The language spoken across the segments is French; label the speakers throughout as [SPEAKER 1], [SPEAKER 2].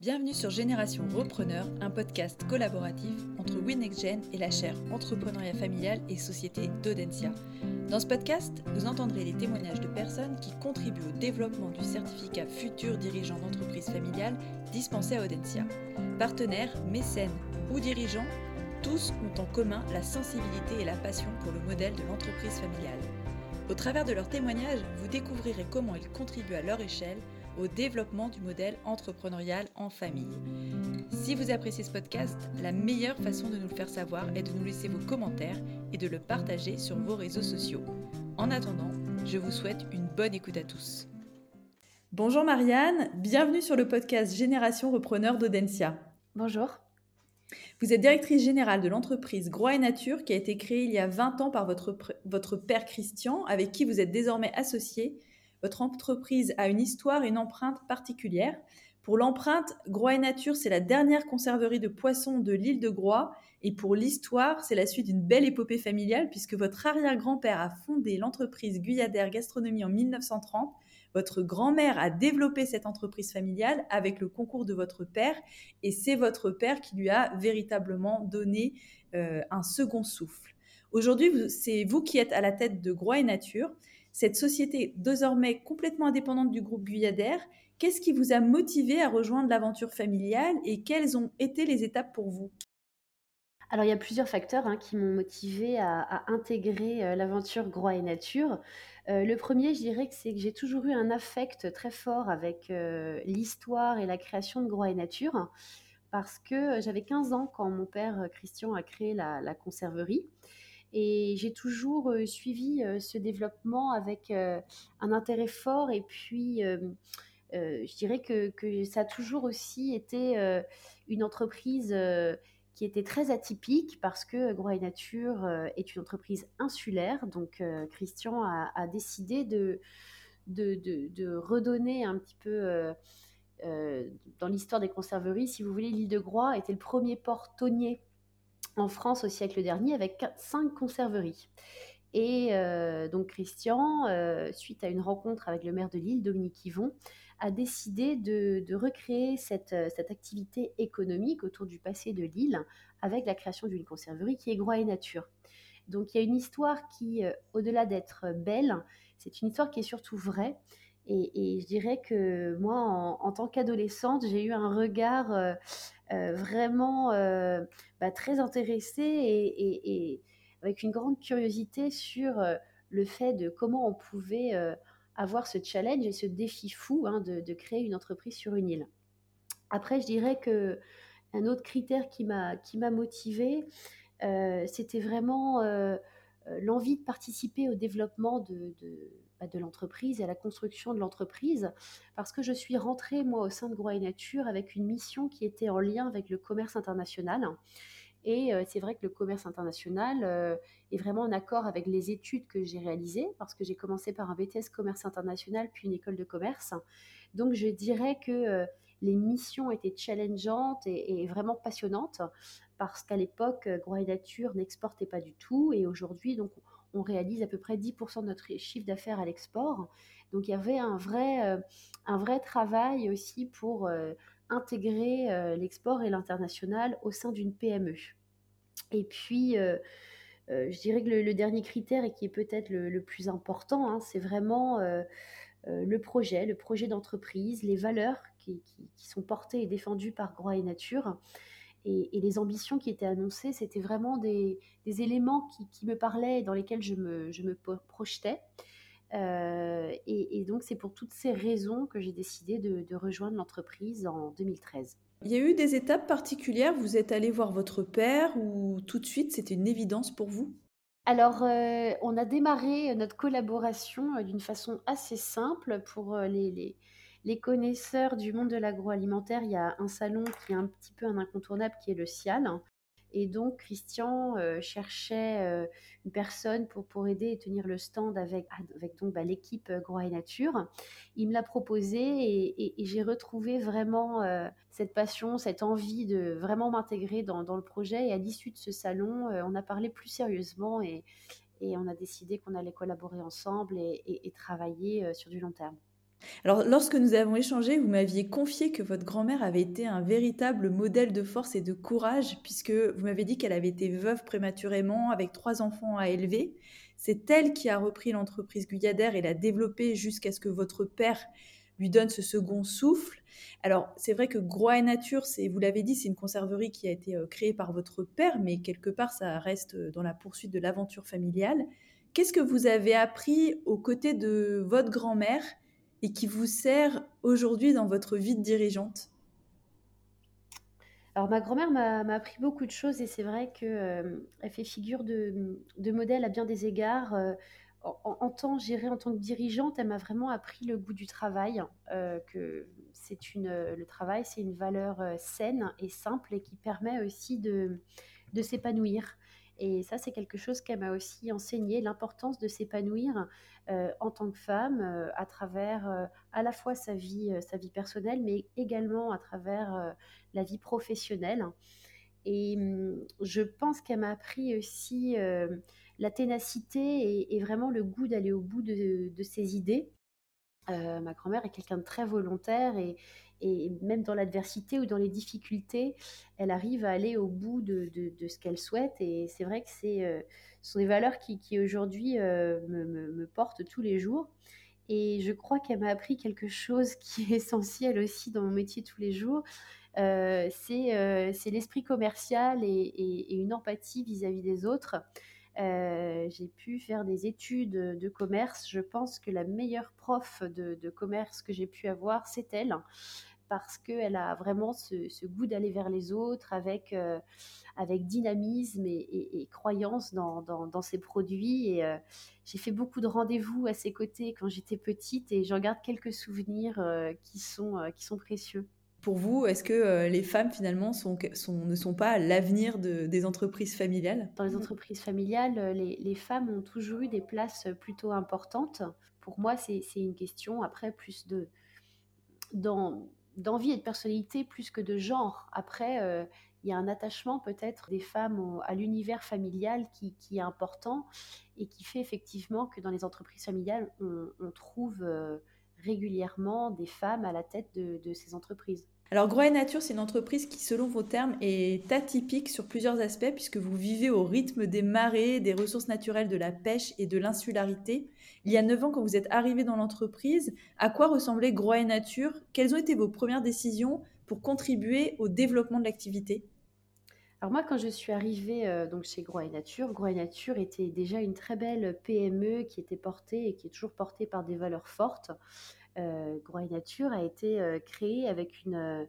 [SPEAKER 1] Bienvenue sur Génération Repreneur, un podcast collaboratif entre WinNextGen et la chaire Entrepreneuriat familial et Société d'Audencia. Dans ce podcast, vous entendrez les témoignages de personnes qui contribuent au développement du certificat futur dirigeant d'entreprise familiale dispensé à Audencia. Partenaires, mécènes ou dirigeants, tous ont en commun la sensibilité et la passion pour le modèle de l'entreprise familiale. Au travers de leurs témoignages, vous découvrirez comment ils contribuent à leur échelle au développement du modèle entrepreneurial en famille. Si vous appréciez ce podcast, la meilleure façon de nous le faire savoir est de nous laisser vos commentaires et de le partager sur vos réseaux sociaux. En attendant, je vous souhaite une bonne écoute à tous. Bonjour Marianne, bienvenue sur le podcast Génération Repreneur d'Audencia.
[SPEAKER 2] Bonjour.
[SPEAKER 1] Vous êtes directrice générale de l'entreprise Groix et Nature qui a été créée il y a 20 ans par votre, votre père Christian, avec qui vous êtes désormais associé votre entreprise a une histoire et une empreinte particulière. Pour l'empreinte, Groix et Nature, c'est la dernière conserverie de poissons de l'île de Groix. Et pour l'histoire, c'est la suite d'une belle épopée familiale puisque votre arrière-grand-père a fondé l'entreprise Guyadère Gastronomie en 1930. Votre grand-mère a développé cette entreprise familiale avec le concours de votre père et c'est votre père qui lui a véritablement donné euh, un second souffle. Aujourd'hui, c'est vous qui êtes à la tête de Groix et Nature. Cette société désormais complètement indépendante du groupe Guyadère, qu'est-ce qui vous a motivé à rejoindre l'aventure familiale et quelles ont été les étapes pour vous?
[SPEAKER 2] Alors, il y a plusieurs facteurs hein, qui m'ont motivé à, intégrer euh, l'aventure Groix et Nature. Euh, le premier, je dirais que c'est que j'ai toujours eu un affect très fort avec euh, l'histoire et la création de Groix et Nature, parce que j'avais 15 ans quand mon père Christian a créé la conserverie. Et j'ai toujours suivi ce développement avec un intérêt fort. Et puis, je dirais que, ça a toujours aussi été une entreprise qui était très atypique parce que Groix et Nature est une entreprise insulaire. Donc, Christian a, décidé de, de, redonner un petit peu. dans l'histoire des conserveries, si vous voulez, l'île de Groix était le premier port tonnier en France au siècle dernier avec cinq conserveries. Et euh, donc Christian, euh, suite à une rencontre avec le maire de Lille, Dominique Yvon, a décidé de, recréer cette, cette, activité économique autour du passé de Lille avec la création d'une conserverie qui est Groix et Nature. Donc il y a une histoire qui, euh, au-delà d'être belle, c'est une histoire qui est surtout vraie. Et, je dirais que moi, en, tant qu'adolescente, j'ai eu un regard euh, vraiment euh, bah, très intéressée et, avec une grande curiosité sur euh, le fait de comment on pouvait avoir ce challenge et ce défi fou hein, de, créer une entreprise sur une île. Après, je dirais que un autre critère qui m'a qui m'a motivée, c'était vraiment l'envie de participer au développement de, bah, de l'entreprise et à la construction de l'entreprise, parce que je suis rentrée, moi, au sein de Groix et Nature, avec une mission qui était en lien avec le commerce international. Et euh, c'est vrai que le commerce international euh, est vraiment en accord avec les études que j'ai réalisées, parce que j'ai commencé par un BTS commerce international, puis une école de commerce. Donc je dirais que euh, les missions étaient challengeantes et, vraiment passionnantes, parce qu'à l'époque, Groix et Nature n'exportait pas du tout, et aujourd'hui, donc on réalise à peu près 10% de notre chiffre d'affaires à l'export. Donc il y avait un vrai, euh, un vrai travail aussi pour euh, intégrer euh, l'export et l'international au sein d'une PME. Et puis, je dirais que le, dernier critère et qui est peut-être le, plus important, hein, c'est vraiment le projet, le projet d'entreprise, les valeurs qui, qui, sont portées et défendues par Groix et Nature. Et, les ambitions qui étaient annoncées, c'était vraiment des, éléments qui, me parlaient et dans lesquels je me, je me projetais. Euh, et, donc, c'est pour toutes ces raisons que j'ai décidé de, rejoindre l'entreprise en 2013.
[SPEAKER 1] Il y a eu des étapes particulières Vous êtes allé voir votre père ou tout de suite c'était une évidence pour vous?
[SPEAKER 2] Alors, euh, on a démarré notre collaboration euh, d'une façon assez simple pour les, les connaisseurs du monde de l'agroalimentaire, il y a un salon qui est un petit peu un incontournable qui est le CIAL. Et donc, Christian euh, cherchait euh, une personne pour, pour aider et tenir le stand avec, avec donc bah, l'équipe euh, Groix et Nature. Il me l'a proposé et, j'ai retrouvé vraiment cette passion, cette envie de vraiment m'intégrer dans, dans, le projet. Et à l'issue de ce salon, on a parlé plus sérieusement et, et on a décidé qu'on allait collaborer ensemble et travailler sur du long terme.
[SPEAKER 1] Alors, lorsque nous avons échangé, vous m'aviez confié que votre grand-mère avait été un véritable modèle de force et de courage, puisque vous m'avez dit qu'elle avait été veuve prématurément, avec trois enfants à élever. C'est elle qui a repris l'entreprise Guyadère et l'a développée jusqu'à ce que votre père lui donne ce second souffle. Alors, c'est vrai que Groix Nature, c'est, vous l'avez dit, c'est une conserverie qui a été euh, créée par votre père, mais quelque part, ça reste euh, dans la poursuite de l'aventure familiale. Qu'est-ce que vous avez appris aux côtés de votre grand-mère et qui vous sert aujourd'hui dans votre vie de dirigeante?
[SPEAKER 2] Alors ma grand-mère m'a appris beaucoup de choses et c'est vrai qu'elle euh, fait figure de, modèle à bien des égards. Euh, en, tant, en tant que dirigeante, elle m'a vraiment appris le goût du travail, euh, que c'est une, le travail, c'est une valeur saine et simple et qui permet aussi de s'épanouir. Et ça, c'est quelque chose qu'elle m'a aussi enseigné, l'importance de s'épanouir euh, en tant que femme euh, à travers euh, à la fois sa vie, sa vie personnelle, mais également à travers la vie professionnelle. Et hum, je pense qu'elle m'a appris aussi la ténacité et, vraiment le goût d'aller au bout de, de ses idées. ma grand-mère est quelqu'un de très volontaire et, et même dans l'adversité ou dans les difficultés, elle arrive à aller au bout de, ce qu'elle souhaite. Et c'est vrai que c'est, euh, ce sont des valeurs qui, aujourd'hui euh, me, portent tous les jours. Et je crois qu'elle m'a appris quelque chose qui est essentiel aussi dans mon métier tous les jours. Euh, c'est l'esprit commercial et, une empathie vis-à-vis des autres. j'ai pu faire des études de commerce. Je pense que la meilleure prof de, de commerce que j'ai pu avoir, c'est elle parce qu'elle a vraiment ce, goût d'aller vers les autres avec, euh, avec dynamisme et, croyance dans, dans, ses produits. Et euh, j'ai fait beaucoup de rendez-vous à ses côtés quand j'étais petite et j'en garde quelques souvenirs euh, qui, sont, qui sont précieux.
[SPEAKER 1] Pour vous, est-ce que les femmes finalement sont, sont, ne sont pas l'avenir de, des entreprises familiales?
[SPEAKER 2] Dans les entreprises familiales, les, les, femmes ont toujours eu des places plutôt importantes. Pour moi, c'est une question après plus de... Dans, d'envie et de personnalité plus que de genre. Après, euh, il y a un attachement peut-être des femmes à l'univers familial qui, est important et qui fait effectivement que dans les entreprises familiales, on, trouve euh, régulièrement des femmes à la tête de ces entreprises.
[SPEAKER 1] Alors Groix Nature, c'est une entreprise qui, selon vos termes, est atypique sur plusieurs aspects puisque vous vivez au rythme des marées, des ressources naturelles, de la pêche et de l'insularité. Il y a neuf ans, quand vous êtes arrivé dans l'entreprise, à quoi ressemblait Groix Nature? Quelles ont été vos premières décisions pour contribuer au développement de l'activité?
[SPEAKER 2] Alors moi, quand je suis arrivée euh, donc chez Groix Nature, Groix Nature était déjà une très belle PME qui était portée et qui est toujours portée par des valeurs fortes euh, Nature a été euh, créé avec une, euh,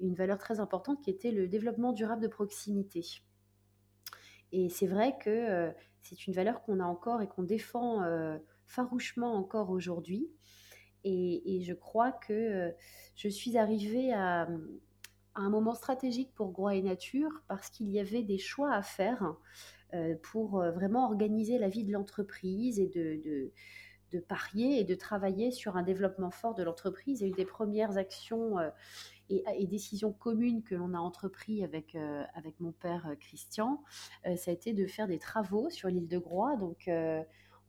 [SPEAKER 2] une valeur très importante qui était le développement durable de proximité. Et c'est vrai que euh, c'est une valeur qu'on a encore et qu'on défend farouchement encore aujourd'hui. Et, je crois que je suis arrivée à, un moment stratégique pour Groix et Nature parce qu'il y avait des choix à faire pour vraiment organiser la vie de l'entreprise et de parier et de travailler sur un développement fort de l'entreprise. Et une des premières actions euh, et, décisions communes que l'on a entrepris avec, euh, avec mon père euh, Christian, ça a été de faire des travaux sur l'île de Groix. Donc,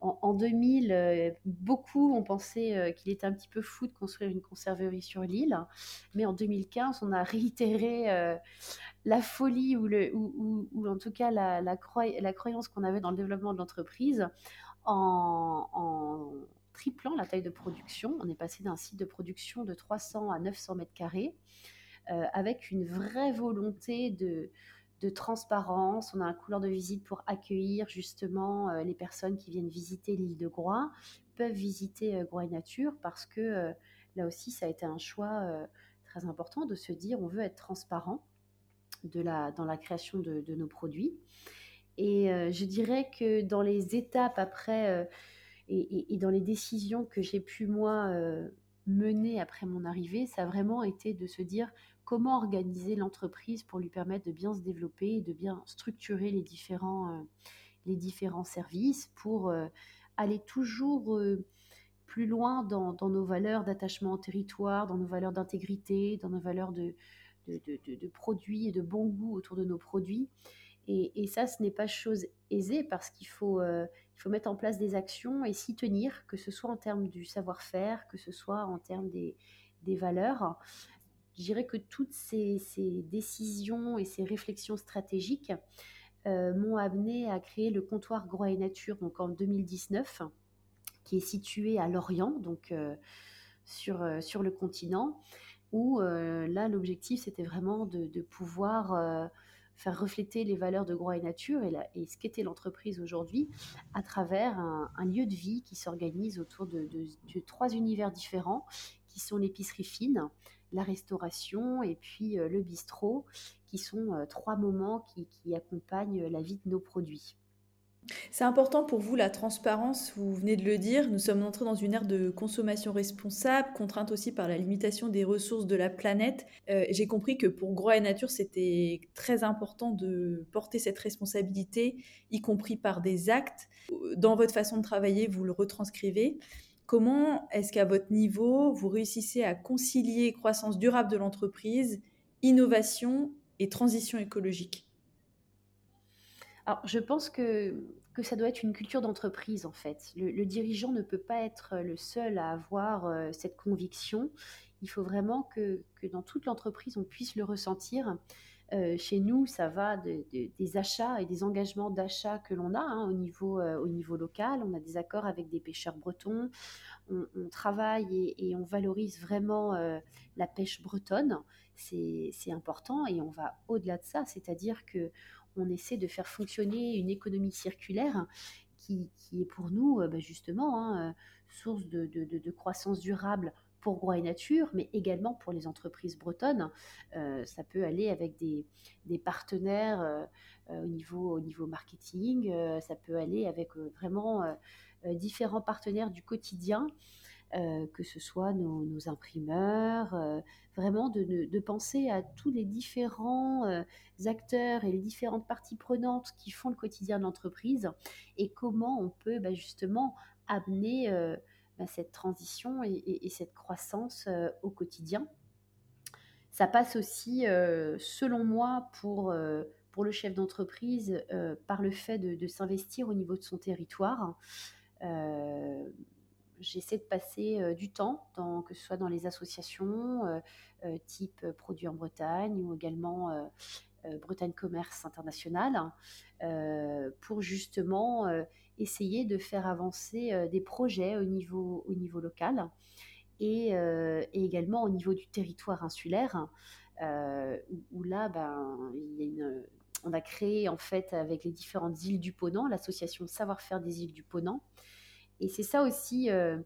[SPEAKER 2] en, 2000, beaucoup ont pensé qu'il était un petit peu fou de construire une conserverie sur l'île. Mais en 2015, on a réitéré la folie ou, en tout cas la, croyance qu'on avait dans le développement de l'entreprise en, triplant la taille de production. On est passé d'un site de production de 300 à 900 mètres carrés, euh, avec une vraie volonté de, transparence. On a un couloir de visite pour accueillir justement euh, les personnes qui viennent visiter l'île de Groix, peuvent visiter euh, Groix Nature, parce que là aussi, ça a été un choix très important de se dire on veut être transparent de la, dans la création de nos produits. Et euh, je dirais que dans les étapes après euh, et, dans les décisions que j'ai pu moi euh, mener après mon arrivée, ça a vraiment été de se dire comment organiser l'entreprise pour lui permettre de bien se développer, de bien structurer les différents, les différents services pour aller toujours plus loin dans, nos valeurs d'attachement au territoire, dans nos valeurs d'intégrité, dans nos valeurs de, de, produits et de bon goût autour de nos produits Et, ça, ce n'est pas chose aisée parce qu'il faut, il faut mettre en place des actions et s'y tenir, que ce soit en termes du savoir-faire, que ce soit en termes des, valeurs. Je dirais que toutes ces, décisions et ces réflexions stratégiques m'ont amené à créer le comptoir Groix et Nature donc en 2019, qui est situé à Lorient, donc sur, sur le continent où euh, là, l'objectif, c'était vraiment de, pouvoir euh, faire refléter les valeurs de Groix et Nature et, et ce qu'était l'entreprise aujourd'hui à travers un, lieu de vie qui s'organise autour de, trois univers différents qui sont l'épicerie fine, la restauration et puis euh, le bistrot, qui sont trois moments qui accompagnent la vie de nos produits.
[SPEAKER 1] C'est important pour vous la transparence, vous venez de le dire, nous sommes entrés dans une ère de consommation responsable, contrainte aussi par la limitation des ressources de la planète. Euh, j'ai compris que pour Groix et Nature, c'était très important de porter cette responsabilité, y compris par des actes. Dans votre façon de travailler, vous le retranscrivez. Comment est-ce qu'à votre niveau, vous réussissez à concilier croissance durable de l'entreprise, innovation et transition écologique?
[SPEAKER 2] Alors, je pense que, que ça doit être une culture d'entreprise, en fait. Le, dirigeant ne peut pas être le seul à avoir euh, cette conviction. Il faut vraiment que, que dans toute l'entreprise, on puisse le ressentir. Euh, chez nous, ça va des achats et des engagements d'achat que l'on a hein, au, niveau, euh, au niveau local. On a des accords avec des pêcheurs bretons. On, travaille et, on valorise vraiment la pêche bretonne. C'est important et on va au-delà de ça, c'est-à-dire que on essaie de faire fonctionner une économie circulaire qui, est pour nous euh, bah, justement hein, euh, source de, croissance durable pour Groix et Nature, mais également pour les entreprises bretonnes. Euh, ça peut aller avec des, partenaires au, niveau, au niveau marketing, ça peut aller avec vraiment différents partenaires du quotidien euh, que ce soit nos, imprimeurs, euh, vraiment de, penser à tous les différents euh, acteurs et les différentes parties prenantes qui font le quotidien de l'entreprise et comment on peut bah, justement amener bah, cette transition et, cette croissance au quotidien. Ça passe aussi, selon moi, pour, pour le chef d'entreprise, par le fait de, de s'investir au niveau de son territoire j'essaie de passer euh, du temps, que ce soit dans les associations euh, euh, type Produits en Bretagne ou également Bretagne Commerce International, pour justement essayer de faire avancer des projets au niveau, au niveau local et, également au niveau du territoire insulaire, où, là, ben, on a créé en fait avec les différentes îles du Ponant, l'association Savoir-faire des îles du Ponant, et c'est ça aussi, euh,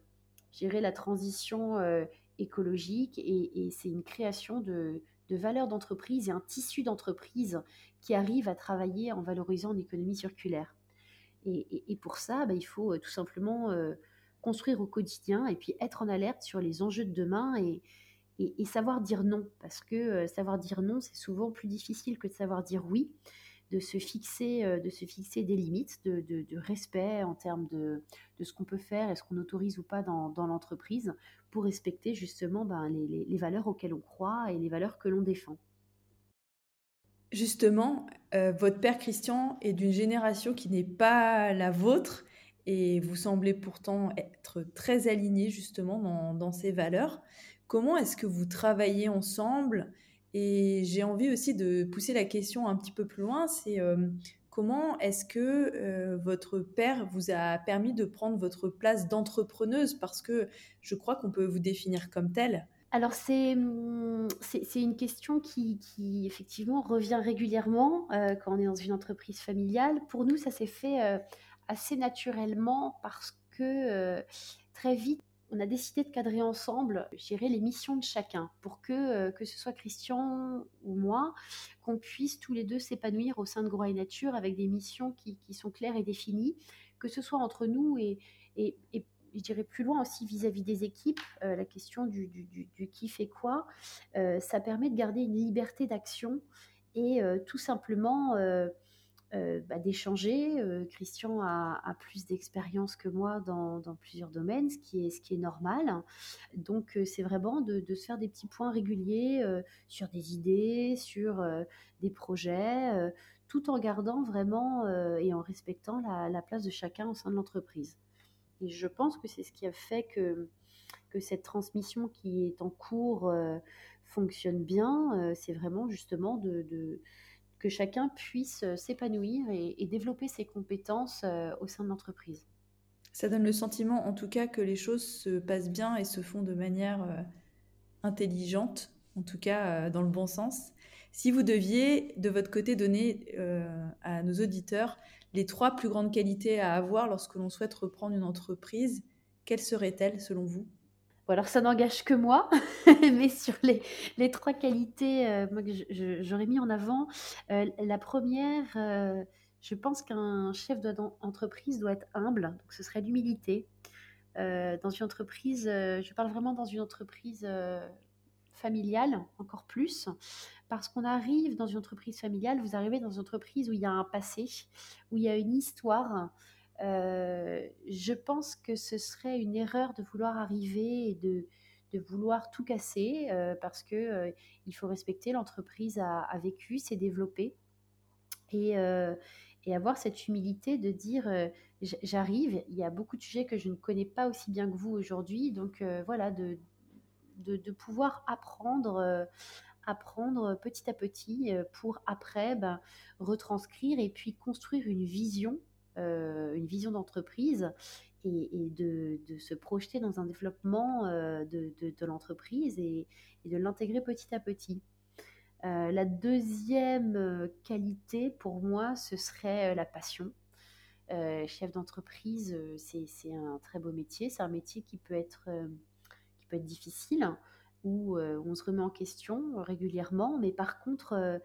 [SPEAKER 2] gérer la transition euh, écologique et, c'est une création de, valeurs d'entreprise et un tissu d'entreprise qui arrive à travailler en valorisant l'économie circulaire. Et, pour ça, bah, il faut euh, tout simplement construire au quotidien et puis être en alerte sur les enjeux de demain et, savoir dire non. Parce que savoir dire non, c'est souvent plus difficile que de savoir dire oui de se fixer, euh, de se fixer des limites de, respect en termes de, ce qu'on peut faire et ce qu'on autorise ou pas dans, l'entreprise pour respecter justement ben, les, valeurs auxquelles on croit et les valeurs que l'on défend.
[SPEAKER 1] Justement, euh, votre père Christian est d'une génération qui n'est pas la vôtre et vous semblez pourtant être très aligné justement dans, dans ces valeurs. Comment est-ce que vous travaillez ensemble et j'ai envie aussi de pousser la question un petit peu plus loin, c'est comment est-ce que votre père vous a permis de prendre votre place d'entrepreneuse? Parce que je crois qu'on peut vous définir comme telle.
[SPEAKER 2] Alors c'est c'est une question qui, qui, effectivement revient régulièrement quand on est dans une entreprise familiale. Pour nous, ça s'est fait assez naturellement parce que très vite, on a décidé de cadrer ensemble, gérer les missions de chacun pour que, euh, que ce soit Christian ou moi, qu'on puisse tous les deux s'épanouir au sein de Groix et Nature avec des missions qui, sont claires et définies, que ce soit entre nous et, et, je dirais plus loin aussi vis-à-vis des équipes, euh, la question du, qui fait quoi, euh, ça permet de garder une liberté d'action et tout simplement euh, bah, d'échanger. Euh, Christian a, plus d'expérience que moi dans, plusieurs domaines, ce qui est, normal. Donc euh, c'est vraiment de, se faire des petits points réguliers sur des idées, sur des projets, tout en gardant vraiment et en respectant la, place de chacun au sein de l'entreprise. Et je pense que c'est ce qui a fait que cette transmission qui est en cours fonctionne bien. c'est vraiment justement de, que chacun puisse s'épanouir et, développer ses compétences au sein de l'entreprise.
[SPEAKER 1] Ça donne le sentiment, en tout cas, que les choses se passent bien et se font de manière intelligente, en tout cas dans le bon sens. Si vous deviez, de votre côté, donner euh, à nos auditeurs les trois plus grandes qualités à avoir lorsque l'on souhaite reprendre une entreprise, quelles seraient-elles selon vous?
[SPEAKER 2] Alors ça n'engage que moi, mais sur les, les trois qualités euh, que j'aurais mis en avant, euh, la première, je pense qu'un chef d'entreprise doit être humble, donc ce serait l'humilité. dans une entreprise, je parle vraiment dans une entreprise familiale, encore plus, parce qu'on arrive dans une entreprise familiale, vous arrivez dans une entreprise où il y a un passé, où il y a une histoire. Euh, je pense que ce serait une erreur de vouloir arriver et de, vouloir tout casser, euh, parce que euh, il faut respecter l'entreprise a, vécu, s'est développée, et, avoir cette humilité de dire j'arrive, il y a beaucoup de sujets que je ne connais pas aussi bien que vous aujourd'hui, donc voilà, de, pouvoir apprendre, apprendre petit à petit pour après ben, retranscrire et puis construire une vision, une vision d'entreprise et, de, se projeter dans un développement de, l'entreprise et, de l'intégrer petit à petit. la deuxième qualité pour moi, ce serait la passion. chef d'entreprise, c'est un très beau métier. C'est un métier qui peut être peut être difficile, où euh, on se remet en question régulièrement. Mais par contre, euh,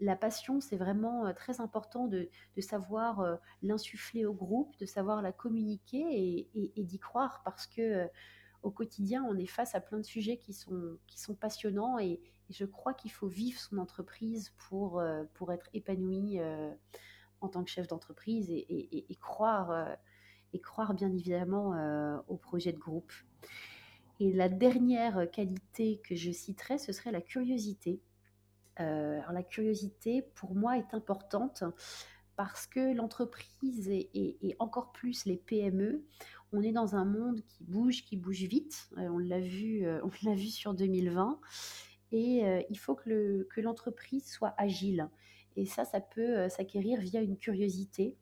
[SPEAKER 2] la passion, c'est vraiment très important de, savoir l'insuffler au groupe, de savoir la communiquer et, d'y croire parce que au quotidien, on est face à plein de sujets qui sont, passionnants et, je crois qu'il faut vivre son entreprise pour, pour être épanoui en tant que chef d'entreprise et, croire, et croire bien évidemment au projet de groupe. Et la dernière qualité que je citerai, ce serait la curiosité. Euh, la curiosité, pour moi, est importante parce que l'entreprise et, encore plus les PME, on est dans un monde qui bouge, qui bouge vite. Euh, on l'a vu, euh, on l'a vu sur 2020. Et il faut que l'entreprise soit agile. Et ça, ça peut s'acquérir via une curiosité.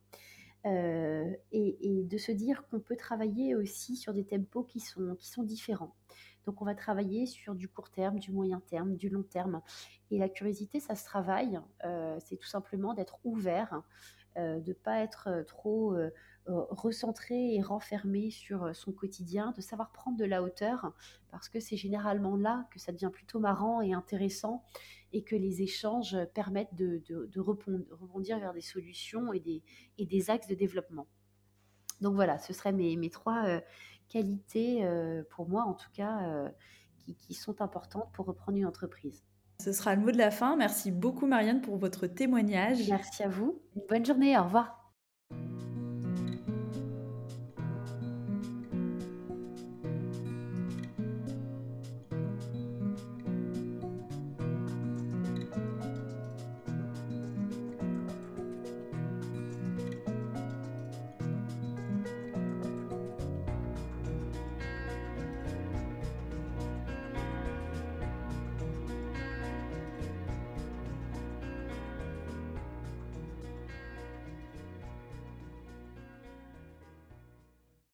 [SPEAKER 2] Et, de se dire qu'on peut travailler aussi sur des tempos qui sont différents. Donc on va travailler sur du court terme, du moyen terme, du long terme. Et la curiosité, ça se travaille. Euh, c'est tout simplement d'être ouvert, euh, de ne pas être trop recentré et renfermé sur son quotidien, de savoir prendre de la hauteur, parce que c'est généralement là que ça devient plutôt marrant et intéressant et que les échanges permettent de, rebondir vers des solutions et des, axes de développement. Donc voilà, ce seraient mes, trois euh, qualités, euh, pour moi en tout cas, euh, qui, qui, sont importantes pour reprendre une entreprise.
[SPEAKER 1] Ce sera le mot de la fin. Merci beaucoup Marianne pour votre témoignage.
[SPEAKER 2] Merci à vous. bonne journée, au revoir.